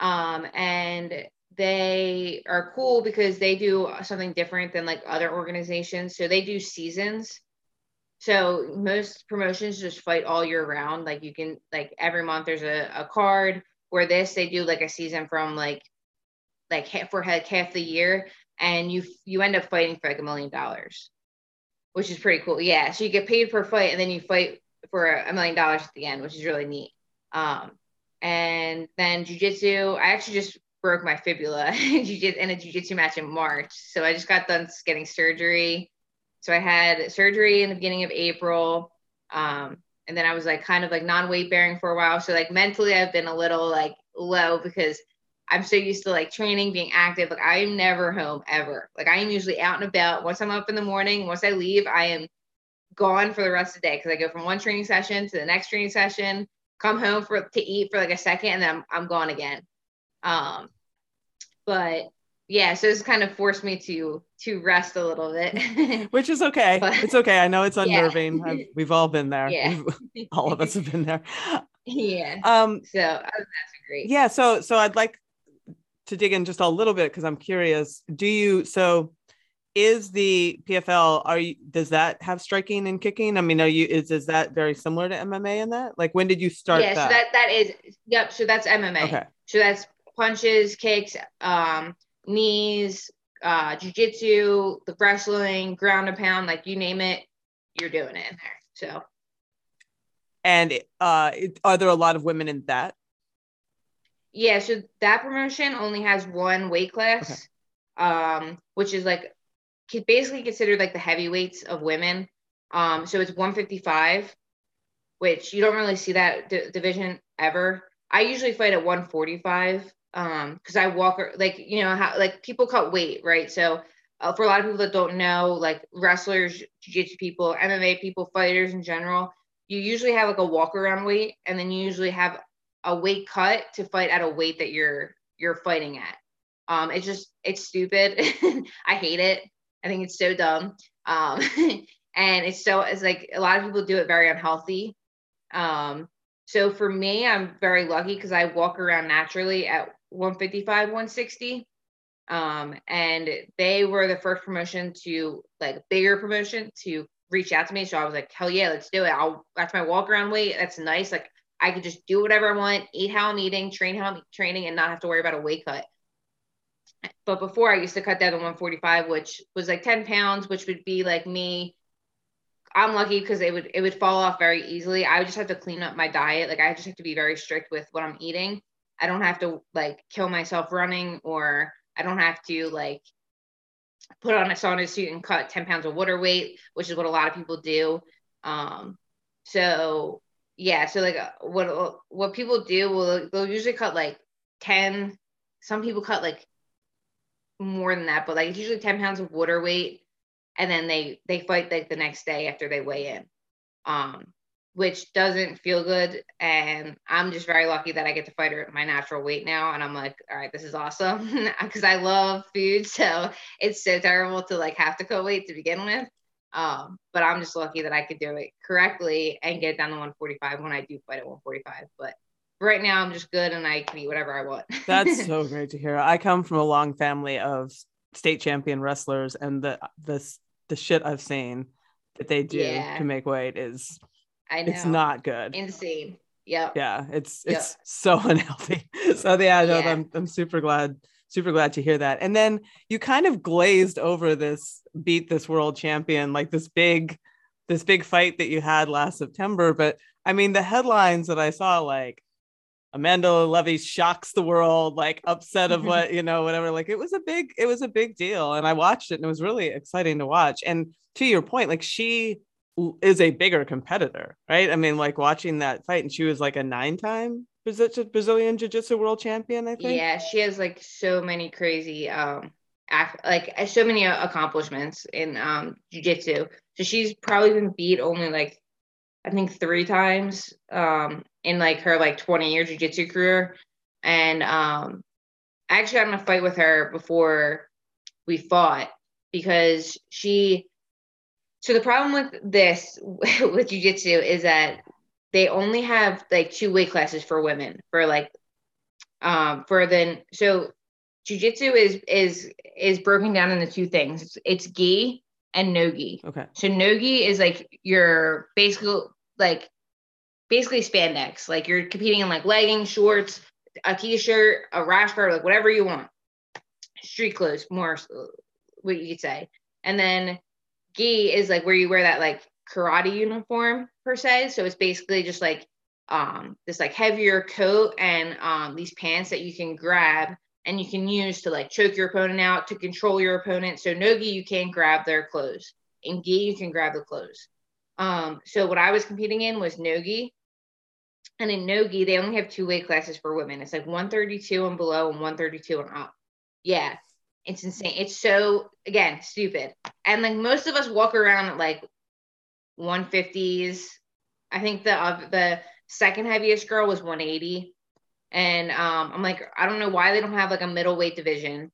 um and they are cool because they do something different than like other organizations so they do seasons so most promotions just fight all year round like you can like every month there's a, a card where this they do like a season from like like half for like half the year and you you end up fighting for like a million dollars which is pretty cool yeah so you get paid per fight and then you fight for a million dollars at the end, which is really neat. Um, and then jujitsu, I actually just broke my fibula in a jujitsu match in March. So I just got done getting surgery. So I had surgery in the beginning of April. Um, and then I was like kind of like non-weight bearing for a while. So like mentally I've been a little like low because I'm so used to like training, being active. Like I am never home ever. Like I am usually out and about. Once I'm up in the morning, once I leave, I am gone for the rest of the day because I go from one training session to the next training session, come home for to eat for like a second, and then I'm, I'm gone again. Um, but yeah, so it's kind of forced me to to rest a little bit. Which is okay. But- it's okay. I know it's Yeah. unnerving. I've- we've all been there. Yeah. All of us have been there. yeah. Um, So uh, that's great. yeah so so i'd like to dig in just a little bit because i'm curious do you so is the pfl are you does that have striking and kicking i mean are you is is that very similar to mma in that like when did you start yeah, that so that that is yep. So that's MMA. okay So that's punches, kicks, um, knees, uh, jujitsu, the wrestling, ground and pound, like you name it, you're doing it in there. So and uh are there a lot of women in that yeah, so that promotion only has one weight class, um, which is like basically considered like the heavyweights of women. Um, so it's 155, which you don't really see that d- division ever. I usually fight at 145 um because I walk like you know how like people cut weight, right? So uh, for a lot of people that don't know, like wrestlers, jiu-jitsu people, MMA people, fighters in general, you usually have like a walk around weight and then you usually have a weight cut to fight at a weight that you're you're fighting at. Um it's just it's stupid. I hate it. I think it's so dumb. Um and it's so it's like a lot of people do it very unhealthy. Um so for me, I'm very lucky because I walk around naturally at 155, 160. Um, and they were the first promotion to like bigger promotion to reach out to me. So I was like, hell yeah, let's do it. I'll that's my walk around weight. That's nice. Like I could just do whatever I want, eat how I'm eating, train how I'm training, and not have to worry about a weight cut. But before I used to cut down to 145, which was like 10 pounds, which would be like me. I'm lucky because it would it would fall off very easily. I would just have to clean up my diet. Like I just have to be very strict with what I'm eating. I don't have to like kill myself running or I don't have to like put on a sauna suit and cut 10 pounds of water weight, which is what a lot of people do. Um, so yeah, so like uh, what what people do will they'll usually cut like 10, some people cut like more than that, but like it's usually 10 pounds of water weight and then they they fight like the next day after they weigh in. Um which doesn't feel good. And I'm just very lucky that I get to fight her at my natural weight now. And I'm like, all right, this is awesome because I love food. So it's so terrible to like have to cut weight to begin with. Um, but I'm just lucky that I could do it correctly and get down to 145 when I do fight at 145. But right now I'm just good and I can eat whatever I want. That's so great to hear. I come from a long family of state champion wrestlers and the the the shit I've seen that they do Yeah. to make weight is I know it's not good. insane. Yep. yeah it's Yep. it's so unhealthy so yeah, no, Yeah. I'm, I'm super glad super glad to hear that and then you kind of glazed over this beat this world champion like this big this big fight that you had last september but i mean the headlines that i saw like amanda leve shocks the world like upset of what you know whatever like it was a big it was a big deal and i watched it and it was really exciting to watch and to your point like she is a bigger competitor, right? I mean, like watching that fight, and she was like a nine-time Brazilian Jiu-Jitsu world champion. I think. Yeah, she has like so many crazy um ac- like uh, so many uh, accomplishments in um jiu-jitsu. So she's probably been beat only like I think 3 times um in like her like 20 year jiu-jitsu career and um I actually got in a fight with her before we fought because she so the problem with this with jiu-jitsu is that they only have like two weight classes for women for like um for then so jiu-jitsu is is is broken down into two things. It's, it's gi and no gi. Okay. so no gi is like your basically like basically spandex. Like you're competing in like leggings shorts a t-shirt a rash guard like whatever you want. Street clothes more what you could say. And then gi is like where you wear that like karate uniform per se. So it's basically just like um this like heavier coat and um these pants that you can grab and you can use to like choke your opponent out to control your opponent. So no gi you can't grab their clothes. In gi you can grab the clothes. Um so what i was competing in was no gi. And in no gi they only have two weight classes for women. It's like 132 and below and 132 and up. Yeah it's insane. It's so again stupid. And like most of us walk around at like 150s i think the uh, the second heaviest girl was 180 and um i'm like i don't know why they don't have like a middleweight division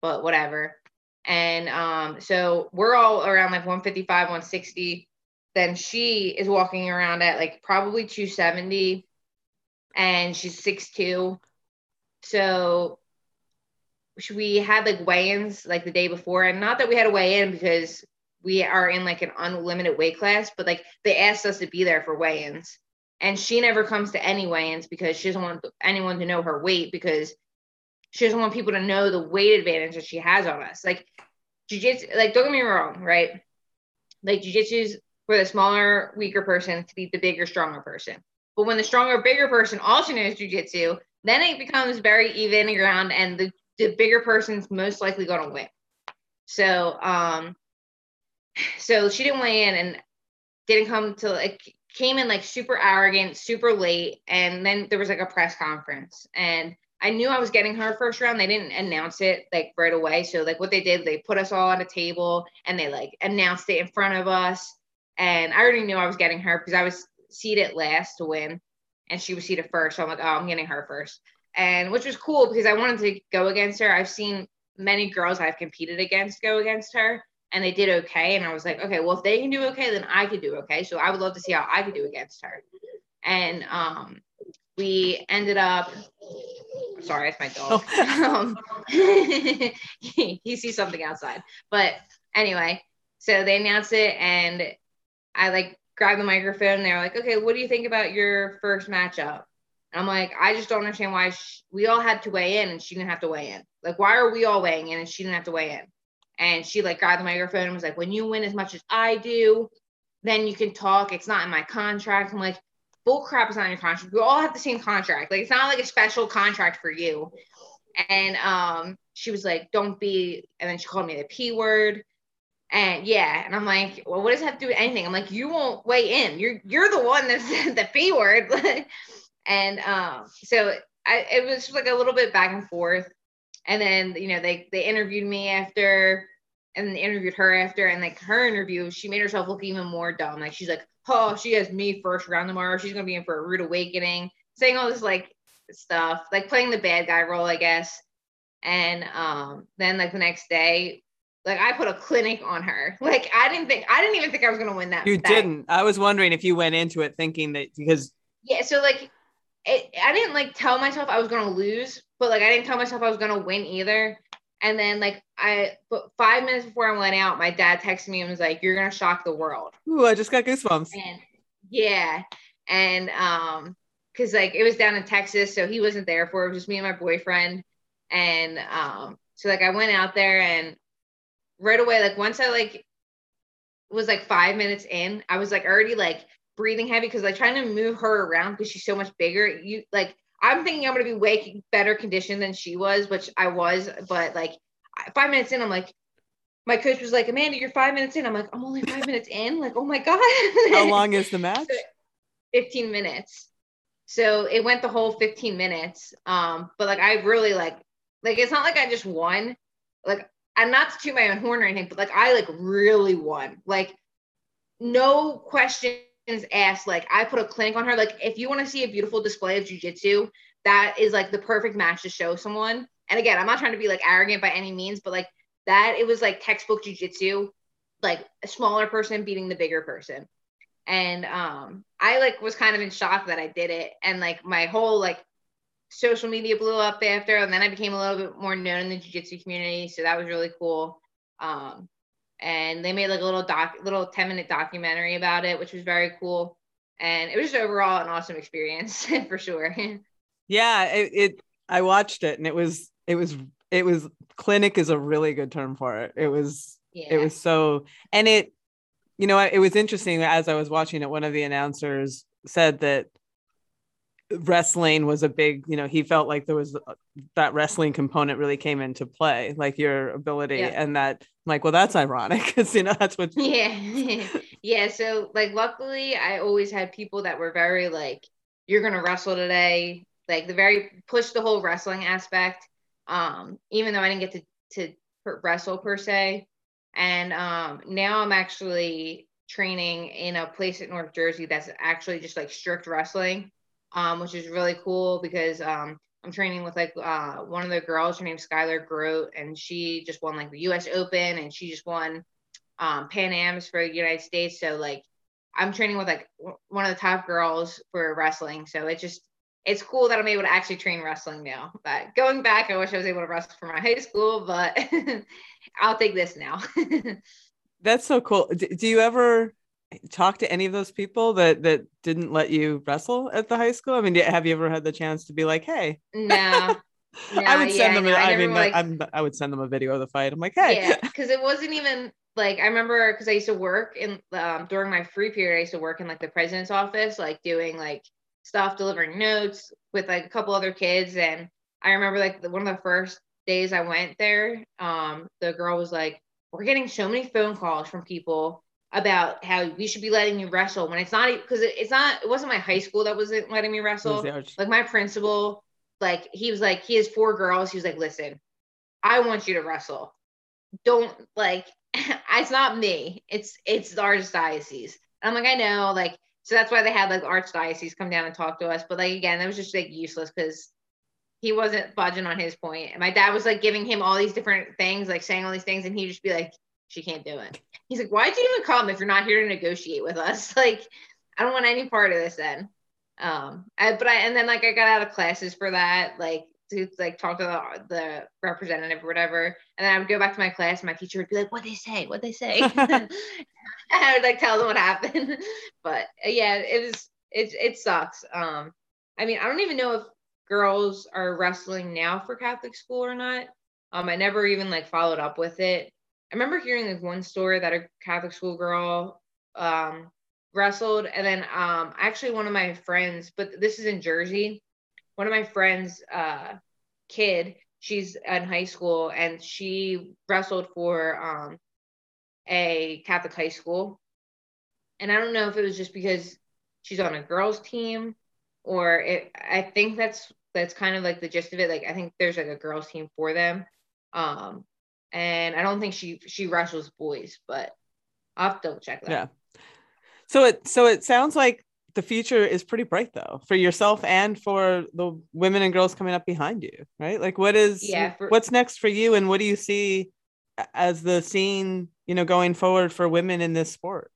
but whatever. And um so we're all around like 155 160 then she is walking around at like probably 270 and she's 6'2 so we had like weigh-ins like the day before and not that we had a weigh-in because we are in like an unlimited weight class but like they asked us to be there for weigh-ins. And she never comes to any weigh-ins because she doesn't want anyone to know her weight because she doesn't want people to know the weight advantage that she has on us. Like jiu-jitsu like don't get me wrong right? Like jiu-jitsu's for the smaller weaker person to beat the bigger stronger person. But when the stronger bigger person also knows jiu-jitsu then it becomes very even ground and the, the bigger person's most likely going to win so um so she didn't weigh in and didn't come to like came in like super arrogant, super late, and then there was like a press conference, and I knew I was getting her first round. They didn't announce it like right away. So like what they did, they put us all at a table and they like announced it in front of us. And I already knew I was getting her because I was seated last to win, and she was seated first. So I'm like, oh, I'm getting her first, and which was cool because I wanted to go against her. I've seen many girls I've competed against go against her, and they did okay. And I was like, okay, well, if they can do okay, then I could do okay. So I would love to see how I could do against her. And um, we ended up. Sorry, it's my dog. um, he, he sees something outside. But anyway, so they announced it, and I like grabbed the microphone. And they're like, okay, what do you think about your first matchup? And I'm like, I just don't understand why she, we all had to weigh in and she didn't have to weigh in. Like, why are we all weighing in and she didn't have to weigh in? And she like grabbed the microphone and was like, when you win as much as I do, then you can talk. It's not in my contract. I'm like, bull crap is not in your contract. We all have the same contract. Like, it's not like a special contract for you. And um, she was like, don't be. And then she called me the P word. And yeah, and I'm like, well, what does that have to do with anything? I'm like, you won't weigh in. You're you're the one that said the P word. and um, so I, it was like a little bit back and forth. And then you know they they interviewed me after, and interviewed her after, and like her interview, she made herself look even more dumb. Like she's like, oh, she has me first round tomorrow. She's gonna be in for a rude awakening, saying all this like stuff, like playing the bad guy role, I guess. And um, then like the next day, like I put a clinic on her. Like I didn't think I didn't even think I was gonna win that. You that. didn't. I was wondering if you went into it thinking that because Yeah, so like it, I didn't like tell myself I was gonna lose, but like I didn't tell myself I was gonna win either. And then like I but five minutes before I went out, my dad texted me and was like, You're gonna shock the world. ooh, I just got goosebumps. And yeah. And um, because like it was down in Texas, so he wasn't there for it. It was just me and my boyfriend. And um, so like I went out there and right away, like once I like was like five minutes in, I was like already like breathing heavy because like trying to move her around because she's so much bigger. You like I'm thinking I'm gonna be way better conditioned than she was, which I was, but like five minutes in, I'm like, my coach was like, Amanda, you're five minutes in. I'm like, I'm only five minutes in. Like, oh my God. How long is the match? 15 minutes. So it went the whole 15 minutes. Um, but like I really like like it's not like I just won. Like I'm not to toot my own horn or anything, but like I like really won. Like no questions asked. Like I put a clinic on her. Like if you want to see a beautiful display of jujitsu, that is like the perfect match to show someone. And again, I'm not trying to be like arrogant by any means, but like that it was like textbook jujitsu, like a smaller person beating the bigger person. And um I like was kind of in shock that I did it. And like my whole like social media blew up after, and then I became a little bit more known in the jiu-jitsu community. So that was really cool. Um, and they made like a little doc, little 10 minute documentary about it, which was very cool. And it was just overall an awesome experience for sure. Yeah, it, it I watched it and it was it was it was clinic is a really good term for it. It was yeah. it was so and it you know it was interesting as I was watching it one of the announcers said that wrestling was a big you know he felt like there was that wrestling component really came into play like your ability Yeah. and that I'm like well that's ironic because you know that's what yeah. Yeah so like luckily i always had people that were very like you're gonna wrestle today like the very push the whole wrestling aspect um even though i didn't get to to wrestle per se. And um now i'm actually training in a place in north jersey that's actually just like strict wrestling um which is really cool because um I'm training with like uh, one of the girls. Her name's Skylar Grote, and she just won like the U.S. Open, and she just won um, Pan Am's for the United States. So like, I'm training with like w- one of the top girls for wrestling. So it's just it's cool that I'm able to actually train wrestling now. But going back, I wish I was able to wrestle for my high school, but I'll take this now. that's so cool D- do you ever talk to any of those people that that didn't let you wrestle at the high school I mean have you ever had the chance to be like hey no, I would send yeah, them. no, a- I I, mean, like- I'm, I would send them a video of the fight. I'm like, hey, Yeah, because it wasn't even like I remember because I used to work in um, during my free period. I used to work in like the president's office, like doing like stuff, delivering notes with like a couple other kids. And I remember like the, one of the first days I went there, um, the girl was like, "We're getting so many phone calls from people about how we should be letting you wrestle when it's not because it's not it wasn't my high school that wasn't letting me wrestle. like my principal like he was like he has four girls. He was like listen i want you to wrestle. Don't like it's not me. It's it's the archdiocese. And i'm like i know like so that's why they had like the archdiocese come down and talk to us. But like again that was just like useless because he wasn't budging on his point. And my dad was like giving him all these different things like saying all these things and he'd just be like she can't do it. He's like why'd you even come if you're not here to negotiate with us? Like i don't want any part of this then. Um I, but i and then like i got out of classes for that like to like talk to the, the representative or whatever. And then i would go back to my class and my teacher would be like what they say? What they say? I would like tell them what happened. But uh, yeah it was it, it sucks. Um i mean i don't even know if girls are wrestling now for catholic school or not. Um i never even like followed up with it i remember hearing like one story that a catholic school girl um wrestled and then um actually one of my friends but this is in jersey one of my friends uh kid she's in high school and she wrestled for um a catholic high school. And i don't know if it was just because she's on a girls team or it i think that's that's kind of like the gist of it. Like i think there's like a girls team for them. Um and i don't think she she wrestles boys but i'll have to check that Yeah. So it so it sounds like the future is pretty bright though for yourself and for the women and girls coming up behind you, right? Like what is Yeah, for- what's next for you and what do you see as the scene, you know, going forward for women in this sport?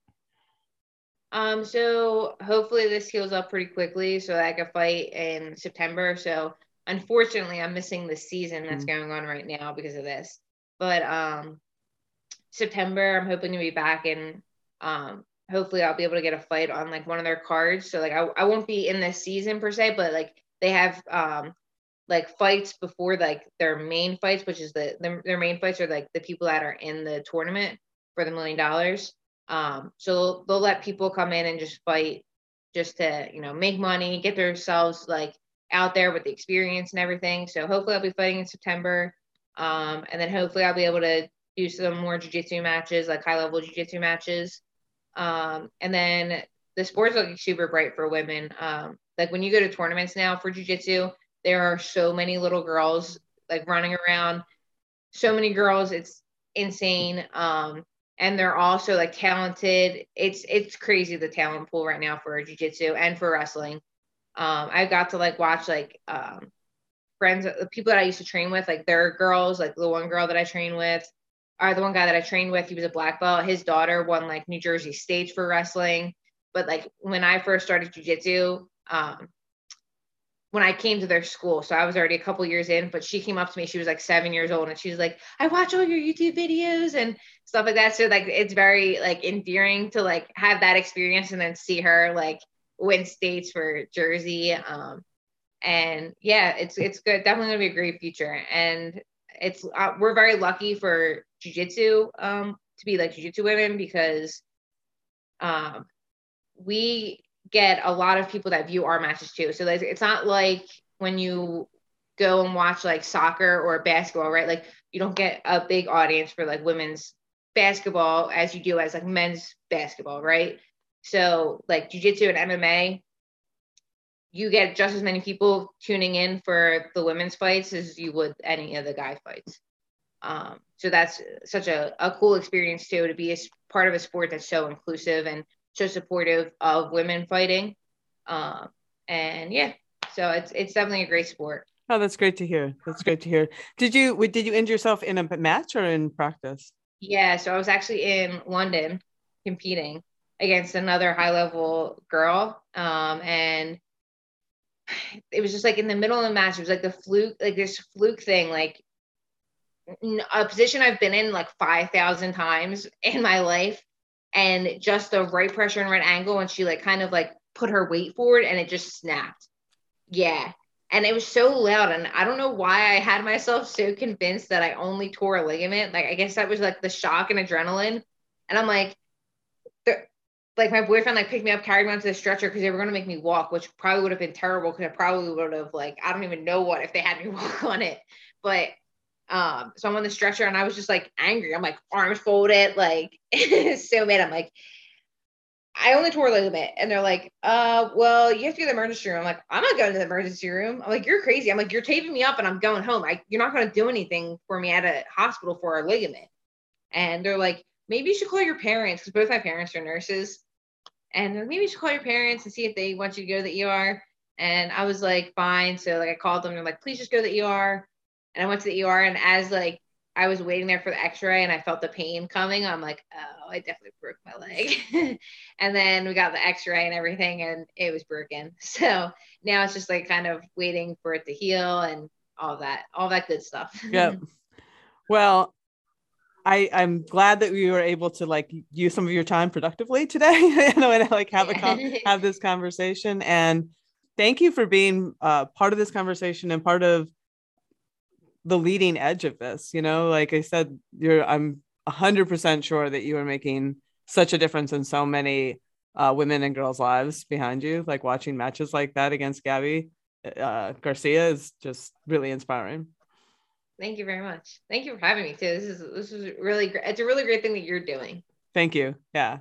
Um, so hopefully this heals up pretty quickly so that I can fight in September. So unfortunately, I'm missing the season that's going on right now because of this. But um, September, I'm hoping to be back and um, hopefully I'll be able to get a fight on like one of their cards. So like I, I won't be in this season per se, but like they have um like fights before like their main fights, which is the, the their main fights are like the people that are in the tournament for the million dollars. Um, so they'll, they'll let people come in and just fight just to, you know, make money, get themselves like out there with the experience and everything. So hopefully I'll be fighting in September. Um, and then hopefully I'll be able to do some more jujitsu matches, like high level jujitsu matches. Um, and then the sport's looking super bright for women. Um, like when you go to tournaments now for jujitsu, there are so many little girls like running around, so many girls, it's insane. Um, and they're also like talented. It's it's crazy the talent pool right now for jiu-jitsu and for wrestling. Um, I got to like watch like um friends the people that I used to train with, like their girls, like the one girl that I trained with, or the one guy that I trained with, he was a black belt. His daughter won like New Jersey states for wrestling. But like when I first started jiu-jitsu, um, when I came to their school. So I was already a couple years in, but she came up to me. She was like seven years old, and she was like, "I watch all your YouTube videos and stuff like that." So like, it's very like endearing to like have that experience and then see her like win states for Jersey. Um, and yeah, it's it's good. Definitely gonna be a great future, and it's uh, we're very lucky for jujitsu um to be like jujitsu women because um we get a lot of people that view our matches too. So like, it's not like when you go and watch like soccer or basketball, right? Like you don't get a big audience for like women's basketball as you do as like men's basketball, right? So like jujitsu and MMA, you get just as many people tuning in for the women's fights as you would any of the guy fights. Um, so that's such a, a cool experience too to be a part of a sport that's so inclusive and so supportive of women fighting. Um, and yeah, so it's it's definitely a great sport. Oh, that's great to hear. That's great to hear. Did you did you injure yourself in a match or in practice? Yeah, so I was actually in London competing against another high level girl. Um, and it was just like in the middle of the match, it was like the fluke, like this fluke thing, like a position I've been in like 5,000 times in my life. And just the right pressure and right angle. And she like kind of like put her weight forward and it just snapped. Yeah. And it was so loud. And I don't know why I had myself so convinced that I only tore a ligament. Like, I guess that was like the shock and adrenaline. And I'm like, like my boyfriend like picked me up, carried me onto the stretcher because they were gonna make me walk, which probably would have been terrible because I probably would have like I don't even know what if they had me walk on it. But Um, so I'm on the stretcher and I was just like angry. I'm like arms folded, like so mad. I'm like, I only tore a little bit. And they're like, uh, well, you have to go to the emergency room. I'm like, I'm not going to the emergency room. I'm like, you're crazy. I'm like, you're taping me up and I'm going home. I, you're not going to do anything for me at a hospital for a ligament. And they're like, maybe you should call your parents because both my parents are nurses. And maybe you should call your parents and see if they want you to go to the ER. And I was like, fine. So like I called them and they're like, please just go to the ER. And I went to the ER and as like I was waiting there for the x-ray and I felt the pain coming. I'm like, oh, I definitely broke my leg. and then we got the x-ray and everything and it was broken. So now it's just like kind of waiting for it to heal and all that, all that good stuff. Yep. Well, I, I'm glad that we were able to like use some of your time productively today and like have a con- have this conversation. And thank you for being uh, part of this conversation and part of the leading edge of this you know? Like i said you're i'm 100% sure that you are making such a difference in so many uh, women and girls lives behind you. Like watching matches like that against gabi uh, garcia is just really inspiring thank you very much. Thank you for having me too. This is this is really great it's a really great thing that you're doing. Thank you. Yeah.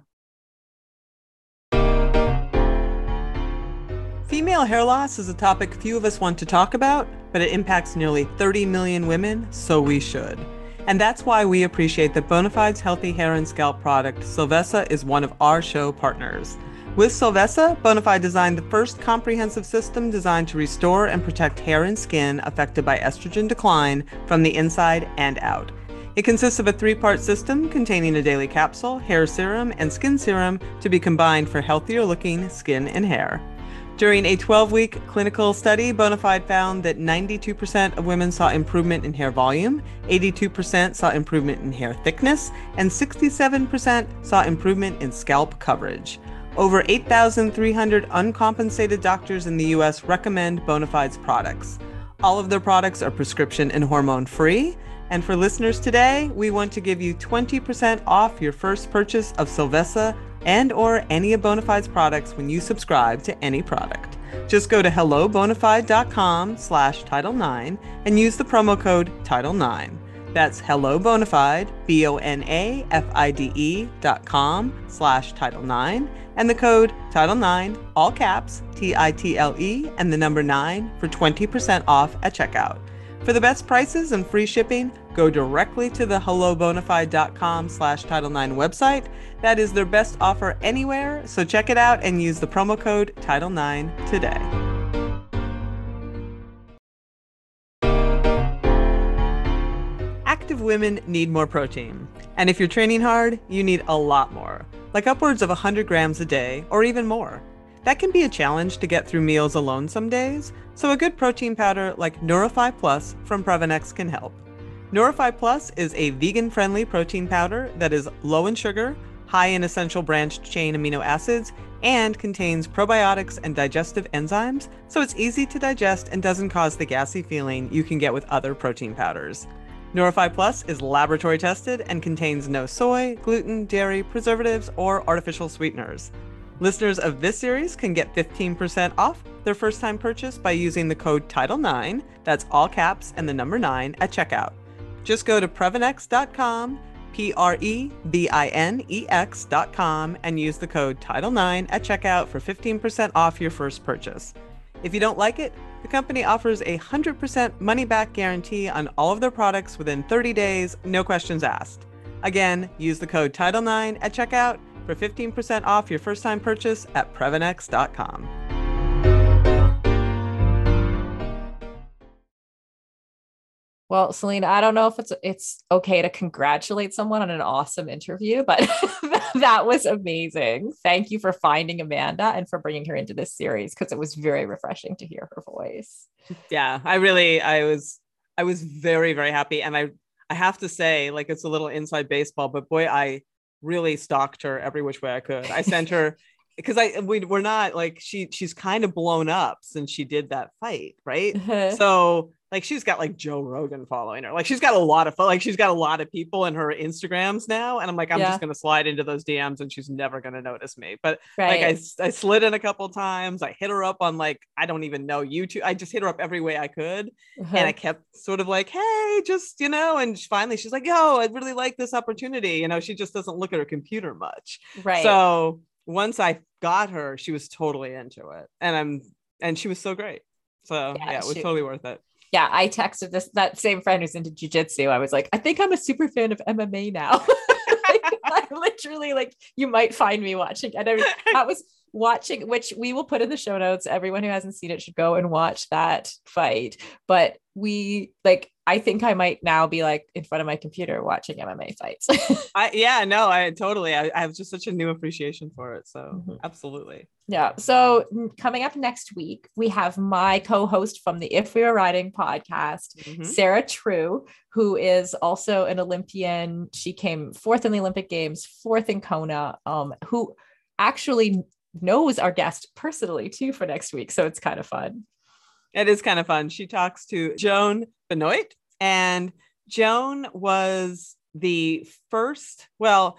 Female hair loss is a topic few of us want to talk about, but it impacts nearly 30 million women, so we should. And that's why we appreciate that Bonafide's healthy hair and scalp product, Solvessa, is one of our show partners. With Solvessa, Bonafide designed the first comprehensive system designed to restore and protect hair and skin affected by estrogen decline from the inside and out. It consists of a three part system containing a daily capsule, hair serum, and skin serum to be combined for healthier looking skin and hair. During a 12 week clinical study, Bonafide found that 92% of women saw improvement in hair volume, 82% saw improvement in hair thickness, and 67% saw improvement in scalp coverage. Over 8,300 uncompensated doctors in the US recommend Bonafide's products. All of their products are prescription and hormone free. And for listeners today, we want to give you 20% off your first purchase of Solvessa and or any of Bonafide's products when you subscribe to any product. Just go to hellobonafide.com slash Title 9 and use the promo code Title 9. That's hello bonafide, B-O-N-A-F-I-D-E dot com slash Title 9 and the code Title 9, all caps, T-I-T-L-E and the number 9 for 20% off at checkout. For the best prices and free shipping, go directly to the hellobonafide.com slash Title 9 website. That is their best offer anywhere, so check it out and use the promo code Title 9 today. Active women need more protein. And if you're training hard, you need a lot more, like upwards of 100 grams a day or even more. That can be a challenge to get through meals alone some days, so a good protein powder like Nourify Plus from Previnex can help. Nourify Plus is a vegan friendly protein powder that is low in sugar, high in essential branched chain amino acids, and contains probiotics and digestive enzymes, so it's easy to digest and doesn't cause the gassy feeling you can get with other protein powders. Nourify Plus is laboratory tested and contains no soy, gluten, dairy, preservatives, or artificial sweeteners. Listeners of this series can get 15% off their first time purchase by using the code TITLE9, that's all caps and the number 9 at checkout. Just go to Previnex.com, P R E V I N E X.com, and use the code TITLE9 at checkout for 15% off your first purchase. If you don't like it, the company offers a 100% money back guarantee on all of their products within 30 days, no questions asked. Again, use the code TITLE9 at checkout for 15% off your first time purchase at Previnex.com. Well, Selene, I don't know if it's it's okay to congratulate someone on an awesome interview, but that was amazing. Thank you for finding Amanda and for bringing her into this series because it was very refreshing to hear her voice. Yeah, I really I was I was very very happy and I I have to say like it's a little inside baseball, but boy, I really stalked her every which way I could. I sent her because I we we're not like she she's kind of blown up since she did that fight, right? Uh-huh. So like she's got like Joe Rogan following her. Like she's got a lot of like she's got a lot of people in her Instagrams now. And I'm like, I'm Yeah. just gonna slide into those DMs and she's never gonna notice me. But Right. like I slid in a couple times. I hit her up on like I don't even know YouTube. I just hit her up every way I could. Uh-huh. And I kept sort of like, hey, just you know, and finally she's like, yo, I really like this opportunity. You know, she just doesn't look at her computer much. right. So once I got her, she was totally into it. And I'm and she was so great. So Yeah, yeah, it was she- totally worth it. Yeah, I texted this that same friend who's into jujitsu. I was like, I think I'm a super fan of MMA now. I literally like you might find me watching and I mean, that was watching which we will put in the show notes everyone who hasn't seen it should go and watch that fight but we like i think i might now be like in front of my computer watching mma fights I yeah, no, I totally I, I have just such a new appreciation for it. So Mhm. absolutely. Yeah. So coming up next week, we have my co-host from the If We Were Riding podcast, Mhm. Sarah True, who is also an Olympian. She came fourth in the Olympic Games, fourth in Kona, um, who actually knows our guest personally too for next week. So it's kind of fun. It is kind of fun. She talks to Joan Benoit, and Joan was the first, well,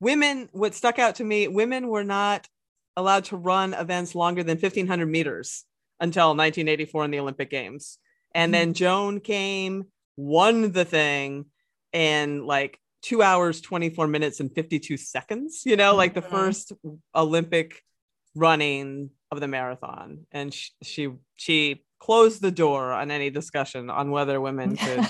women, what stuck out to me, women were not allowed to run events longer than 1500 meters until 1984 in the Olympic Games. And then mm-hmm. Joan came, won the thing in like two hours, 24 minutes, and 52 seconds, you know, like the first Olympic running of the marathon. And sh- she, she closed the door on any discussion on whether women could.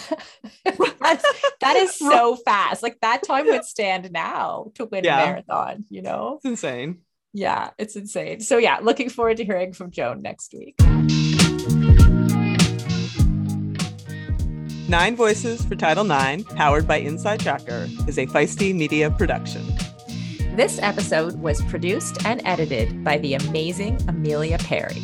That's, that is so fast. Like that time would stand now to win Yeah. a marathon, you know? it's insane. Yeah, it's insane. So yeah, looking forward to hearing from Joan next week. Nine Voices for Title IX, powered by Inside Tracker, is a feisty media production. This episode was produced and edited by the amazing Amelia Perry.